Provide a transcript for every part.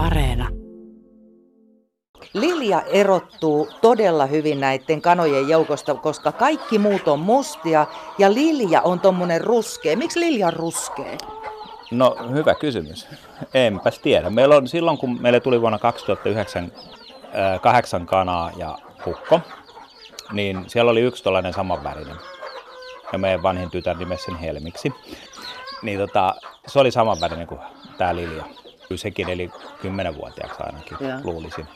Areena. Lilja erottuu todella hyvin näiden kanojen joukosta, koska kaikki muut on mustia ja Lilja on tommonen ruskea. Miksi Lilja on ruskea? No hyvä kysymys. Enpäs tiedä. Meillä on silloin, kun meille tuli vuonna 2009 äh, kahdeksan kanaa ja hukko, niin siellä oli yksi tällainen samanvärinen. Ja meidän vanhin tytär nimesi sen Helmiksi. Niin tota, se oli samanvärinen kuin tämä Lilja. Kyllä sekin eli 10-vuotiaaksi ainakin, Joo. luulisin.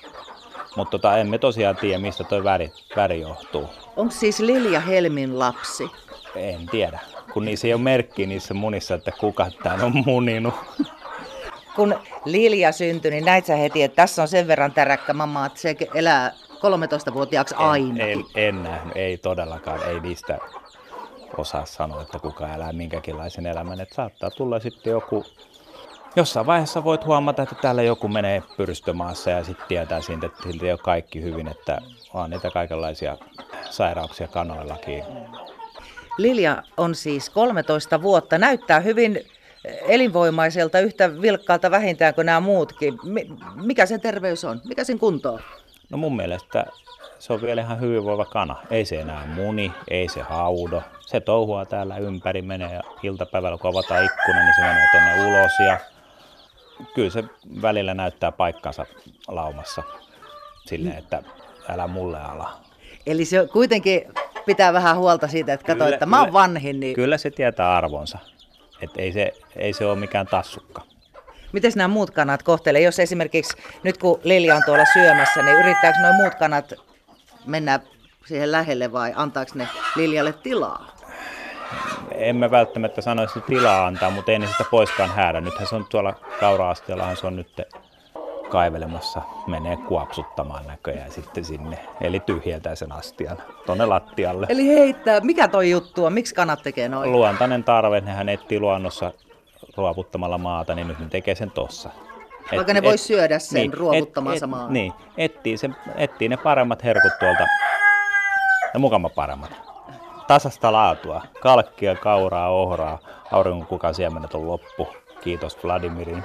Mutta tota, emme tosiaan tiedä, mistä tuo väri, väri johtuu. Onko siis Lilja Helmin lapsi? En tiedä, kun niissä ei ole merkkiä niissä munissa, että kuka tämän on muninut. Kun Lilja syntyi, niin näit sä heti, että tässä on sen verran täräkkä mamma, että se elää 13-vuotiaaksi aina. En, en, en nähnyt, ei todellakaan, ei niistä osaa sanoa, että kuka elää minkäkinlaisen elämän. Että saattaa tulla sitten joku, jossain vaiheessa voit huomata, että täällä joku menee pyrstömaassa ja sitten tietää siitä, että silti ei ole kaikki hyvin, että on niitä kaikenlaisia sairauksia kanoillakin. Lilja on siis 13 vuotta, näyttää hyvin elinvoimaiselta, yhtä vilkkaalta vähintään kuin nämä muutkin. Mi- Mikä sen terveys on? Mikä sen kunto on? No mun mielestä se on vielä ihan hyvinvoiva kana. Ei se enää muni, ei se haudo. Se touhua täällä ympäri, menee ja iltapäivällä kun avataan ikkuna, niin se menee tonne ulos ja kyllä se välillä näyttää paikkansa laumassa silleen, että älä mulle ala. Eli se kuitenkin pitää vähän huolta siitä, että katsoo, Kyllä, että mä oon kyllä. vanhin, niin Kyllä se tietää arvonsa. Et ei, se, ei se ole mikään tassukka. miten nämä muut kanat kohtelee? Jos esimerkiksi nyt kun Lilja on tuolla syömässä, niin yrittääkö nuo muut kanat mennä siihen lähelle vai antaako ne Liljalle tilaa? Emme välttämättä sanoisi tilaa antaa, mutta ei ne sitä poiskaan häädä. Nythän se on tuolla kaura-astiallahan se on nyt kaivelemassa, menee kuopsuttamaan näköjään sitten sinne. Eli tyhjentää sen astian tonne lattialle. Eli heittää, mikä toi juttu on? Miksi kanat tekee noin? Luontainen tarve, nehän etsii luonnossa ruoputtamalla maata, niin nyt ne tekee sen tossa. Vaikka ne vois syödä sen ruoputtamansa maan. Niin, etsii, sen, etsii ne paremmat herkut tuolta, ne mukammat paremmat. Tasasta laatua, kalkkia, kauraa, ohraa, auringonkukan siemenet on loppu. Kiitos Vladimirin.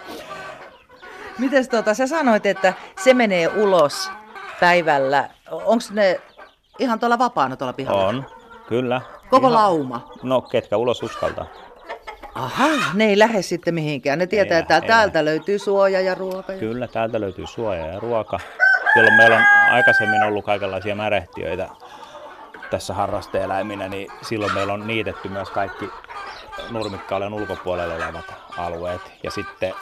Mites tota, sä sanoit, että se menee ulos päivällä. Onko ne ihan tuolla vapaana tuolla pihalla? On, kyllä. Koko Ihan- lauma? No, ketkä ulos uskaltaa? Aha, ne ei lähde sitten mihinkään. Ne tietää, Ei että lähde, ei täältä löytyy suoja ja ruoka. Kyllä, täältä löytyy suoja ja ruoka. Silloin meillä on aikaisemmin ollut kaikenlaisia märehtiöitä tässä harrasteeläiminä, niin silloin meillä on niitetty myös kaikki nurmikkaaleen ulkopuolelle olevat alueet. Ja sitten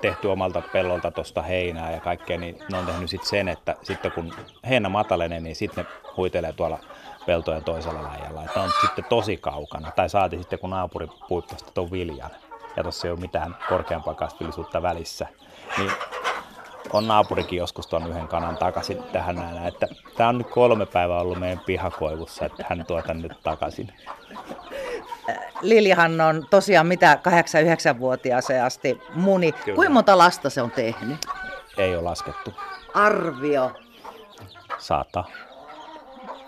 tehty omalta pellolta tuosta heinää ja kaikkea, niin ne on tehnyt sitten sen, että sitten kun heinä matalenee, niin sitten ne huitelee tuolla peltojen toisella laajalla. Että on sitten tosi kaukana. Tai saati sitten, kun naapuri puippasi tuon viljan ja tuossa ei ole mitään korkeampaa kasvillisuutta välissä, niin on naapurikin joskus tuon yhden kanan takaisin tähän näin, että tämä on nyt kolme päivää ollut meidän pihakoivussa, että hän tuo tän nyt takaisin. Liljahan on tosiaan mitä 8-9-vuotiaaseen asti muni. Kyllä. Kuinka monta lasta se on tehnyt? Ei ole laskettu. Arvio.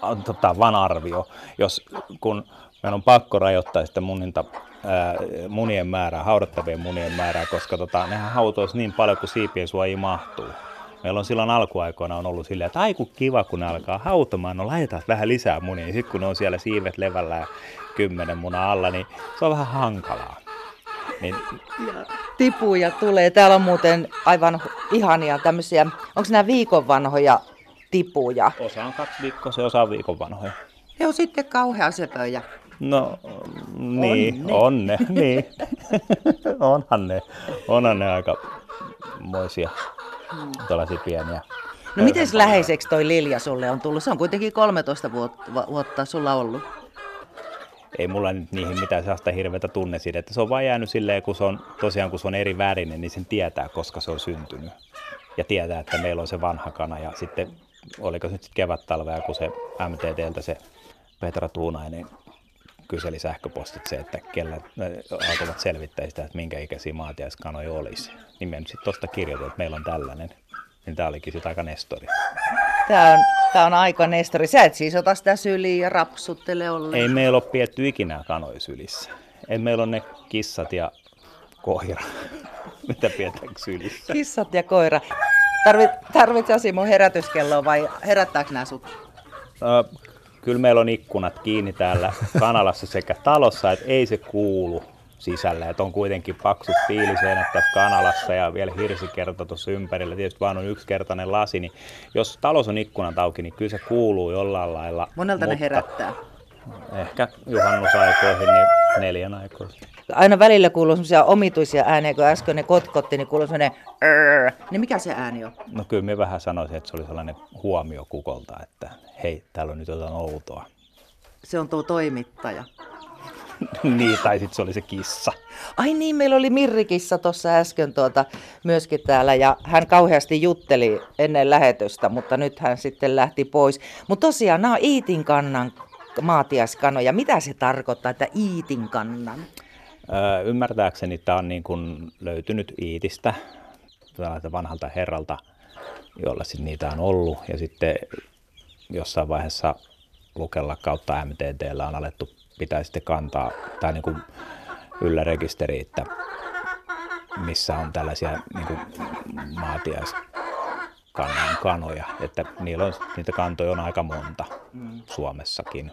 On tota, van arvio, jos kun meidän on pakko rajoittaa sitä muninta, ää, munien määrää, haudattavien munien määrää, koska tota, nehän hautoisi niin paljon kuin siipien suojiin mahtuu. Meillä on silloin alkuaikoina on ollut silleen, että aiku kiva, kun ne alkaa hautamaan, no laitetaan vähän lisää munia. Ja sitten kun ne on siellä siivet levällä ja kymmenen munan alla, niin se on vähän hankalaa. Niin Tipuja tulee. Täällä on muuten aivan ihania tämmöisiä, onko nämä viikon vanhoja tipuja? osa on kaksi viikkoa, se osa on viikon vanhoja. Ne on sitten kauhea söpöjä. No niin, ne. on ne, niin. Onhan ne, onhan ne aika moisia tällaisia pieniä. No miten läheiseksi toi Lilja sulle on tullut? Se on kuitenkin 13 vuotta, vuotta sulla ollut. Ei mulla nyt niihin mitään sellaista hirveätä tunnesidettä. Se on vaan jäänyt silleen, kun se on tosiaan kun se on eri värinen, niin sen tietää, koska se on syntynyt. Ja tietää, että meillä on se vanha kana. Ja sitten, oliko se nyt sitten kevät-talvea, kun se MTTltä se Petra Tuunainen kyseli sähköpostitse, että kellä ne alkoivat selvittää sitä, että minkä ikäisiä maatiaiskanoja olisi. Niin me nyt sitten tuosta kirjoitin, että meillä on tällainen. Niin tämä olikin sitten aika nestori. Tää on, tää on aika nestori. Sä et siis ota sitä syliin ja rapsuttele ollenkaan. Ei meillä ole pietty ikinä kanoja sylissä. Ei meillä on ne kissat ja koira. mitä pidetään sylissä. Kissat ja koira. Tarvit, tarvitsee Simo herätyskelloa vai herättääkö nämä sut? Kyllä meillä on ikkunat kiinni täällä kanalassa sekä talossa, että ei se kuulu sisällä. Että on kuitenkin paksut piiliseinät tässä kanalassa ja vielä hirsikerta tuossa ympärillä. Tietysti vaan on yksikertainen lasi, niin jos talous on ikkunat auki, niin kyllä se kuuluu jollain lailla. Monelta mutta ne herättää. Ehkä juhannusaikoihin, niin neljän aikoihin. Aina välillä kuuluu semmoisia omituisia ääniä, kun äsken ne kotkotti, niin kuuluu semmoinen "Rrrr". Niin mikä se ääni on? No kyllä me vähän sanoisin, että se oli sellainen huomio kukolta, että hei, täällä on nyt jotain outoa. Se on tuo toimittaja. niin, tai sitten se oli se kissa. Ai niin, meillä oli Mirrikissa tuossa äsken tuota, myöskin täällä ja hän kauheasti jutteli ennen lähetystä, mutta nyt hän sitten lähti pois. Mutta tosiaan nämä on Iitin kannan maatiaskanoja. Mitä se tarkoittaa, että Iitin kannan? Öö, ymmärtääkseni tämä on niin kuin löytynyt Iitistä, tällaiselta vanhalta herralta, jolla sit niitä on ollut. Ja sitten jossain vaiheessa Lukella kautta MTTllä on alettu pitää sitten kantaa tai niin kuin yllä rekisteri, että missä on tällaisia niin kuin maatiaiskannan kanoja, että niillä on, niitä kantoja on aika monta Suomessakin.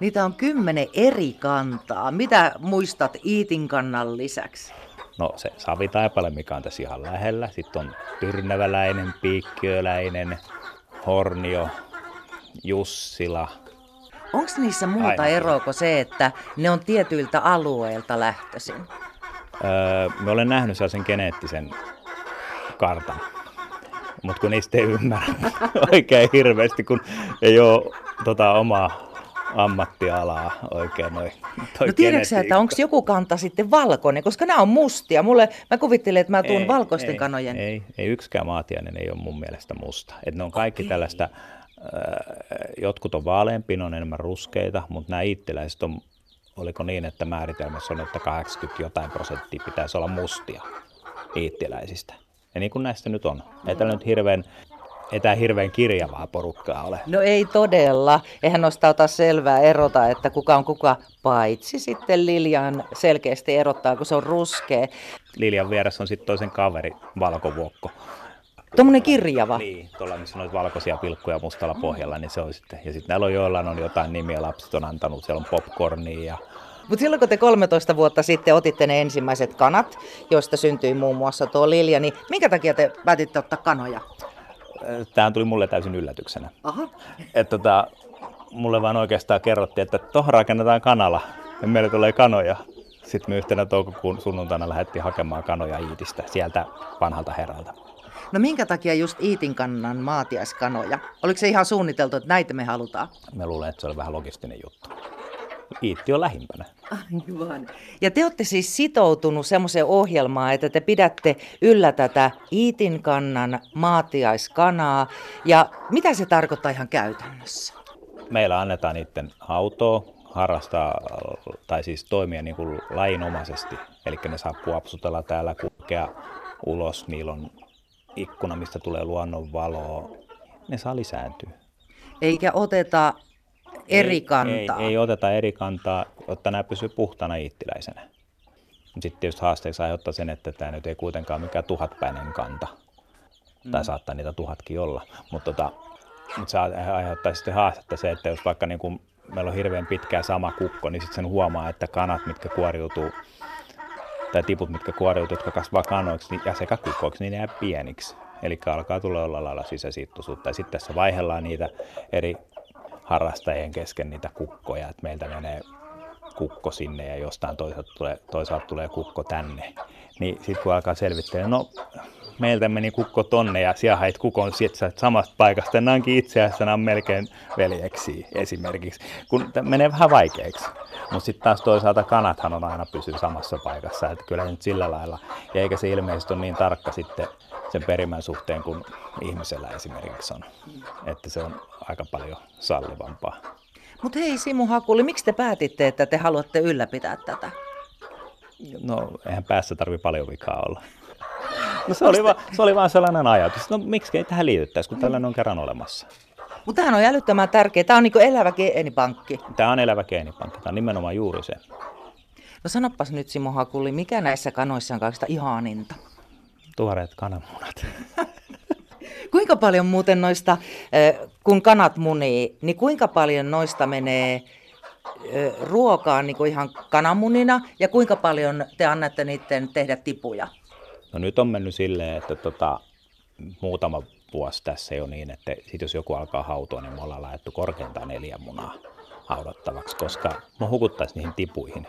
Niitä on kymmenen eri kantaa. Mitä muistat Iitin kannan lisäksi? No se savitaipale, mikä on tässä ihan lähellä. Sitten on tyrnäväläinen, piikkiöläinen, hornio, Jussila. Onko niissä muuta Aina. eroa kuin se, että ne on tietyiltä alueilta lähtöisin? Öö, mä olen nähnyt sellaisen geneettisen kartan, mutta kun niistä ei ymmärrä oikein hirveästi, kun ei ole tota, omaa ammattialaa oikein noin. No tiedätkö että onko joku kanta sitten valkoinen, koska nämä on mustia. Mulle, mä kuvittelin, että mä tuun Ei, valkoisten ei, kanojen. Ei, ei yksikään maatiainen ei ole mun mielestä musta. Et ne on kaikki Okei. tällaista, äh, jotkut on vaaleampi, ne on enemmän ruskeita, mutta nämä ittiläiset on, oliko niin, että määritelmässä on, että 80 jotain prosenttia pitäisi olla mustia iittiläisistä. Ja niin kuin näistä nyt on. Ei täällä nyt hirveän, ei tää hirveän kirjavaa porukkaa ole. No ei todella. Eihän noista ota selvää erota, että kuka on kuka, paitsi sitten Liljan selkeästi erottaa, kun se on ruskea. Liljan vieressä on sitten toisen kaveri, valkovuokko. Tuommoinen kirjava. Niin, tuolla missä on valkoisia pilkkuja mustalla pohjalla, niin se on sitten. Ja sitten näillä on joillain on jotain nimiä, lapset on antanut, siellä on popcornia ja Mutta silloin kun te 13 vuotta sitten otitte ne ensimmäiset kanat, joista syntyi muun muassa tuo Lilja, niin minkä takia te päätitte ottaa kanoja? Tämä tuli mulle täysin yllätyksenä. Aha. Että tota, mulle vaan oikeastaan kerrottiin, että tuohon rakennetaan kanala ja meille tulee kanoja. Sitten me yhtenä toukokuun sunnuntaina lähdettiin hakemaan kanoja Iitistä, sieltä vanhalta herralta. No minkä takia just Iitin kannan maatiaiskanoja? Oliko se ihan suunniteltu, että näitä me halutaan? Me luulen, että se oli vähän logistinen juttu. Iitti on lähimpänä. Aivan. Ja te olette siis sitoutunut semmoiseen ohjelmaan, että te pidätte yllä tätä Iitin kannan maatiaiskanaa. Ja mitä se tarkoittaa ihan käytännössä? Meillä annetaan niiden autoa, harrastaa tai siis toimia niin kuin lainomaisesti. Eli ne saa puopsutella täällä, kulkea ulos, niillä on ikkuna, mistä tulee luonnonvaloa. Ne saa lisääntyä. Eikä oteta eri ei, kantaa. Ei, ei oteta eri kantaa, jotta nämä pysyy puhtana iittiläisenä. Sitten tietysti haasteeksi aiheuttaa sen, että tämä nyt ei kuitenkaan mikään tuhatpäinen kanta. Mm. Tai saattaa niitä tuhatkin olla. Mutta tota, mut se aiheuttaa sitten haastetta se, että jos vaikka niin kun meillä on hirveän pitkää sama kukko, niin sitten sen huomaa, että kanat, mitkä kuoriutuu, tai tiput, mitkä kuoriutuu, jotka kasvaa kanoiksi niin- ja sekä kukkoiksi, niin ne jää pieniksi. Eli alkaa tulla jollain lailla sisäsiittoisuutta. Ja sitten tässä vaihellaan niitä eri harrastajien kesken niitä kukkoja, että meiltä menee kukko sinne ja jostain toisaalta tulee, toisaalta tulee kukko tänne. Niin sitten kun alkaa selvittää, no meiltä meni kukko tonne ja siellä hait kukon sieltä samasta paikasta. Nämä onkin itse asiassa nämä on melkein veljeksi esimerkiksi, kun menee vähän vaikeaksi. Mutta sitten taas toisaalta kanathan on aina pysy samassa paikassa, että kyllä nyt sillä lailla. Ja eikä se ilmeisesti ole niin tarkka sitten sen perimän suhteen kuin ihmisellä esimerkiksi on. Että se on aika paljon sallivampaa. Mutta hei Simu Hakuli, miksi te päätitte, että te haluatte ylläpitää tätä? No, eihän päässä tarvi paljon vikaa olla. No se oli, vaan, se oli vaan sellainen ajatus. No miksi ei tähän liityttäisi, kun tällainen on kerran olemassa. Mutta tämähän on älyttömän tärkeä. Tämä on niin elävä geenipankki. Tämä on elävä geenipankki. Tämä on nimenomaan juuri se. No sanopas nyt Simo Hakuli, mikä näissä kanoissa on kaikista ihaninta? Tuoreet kananmunat. Kuinka paljon muuten noista, kun kanat munii, niin kuinka paljon noista menee ruokaan niin kuin ihan kananmunina ja kuinka paljon te annatte niiden tehdä tipuja? No nyt on mennyt silleen, että tota, muutama vuosi tässä jo niin, että sit jos joku alkaa hautua, niin me ollaan laitettu korkeintaan neljä munaa haudattavaksi, koska me hukuttaisiin niihin tipuihin.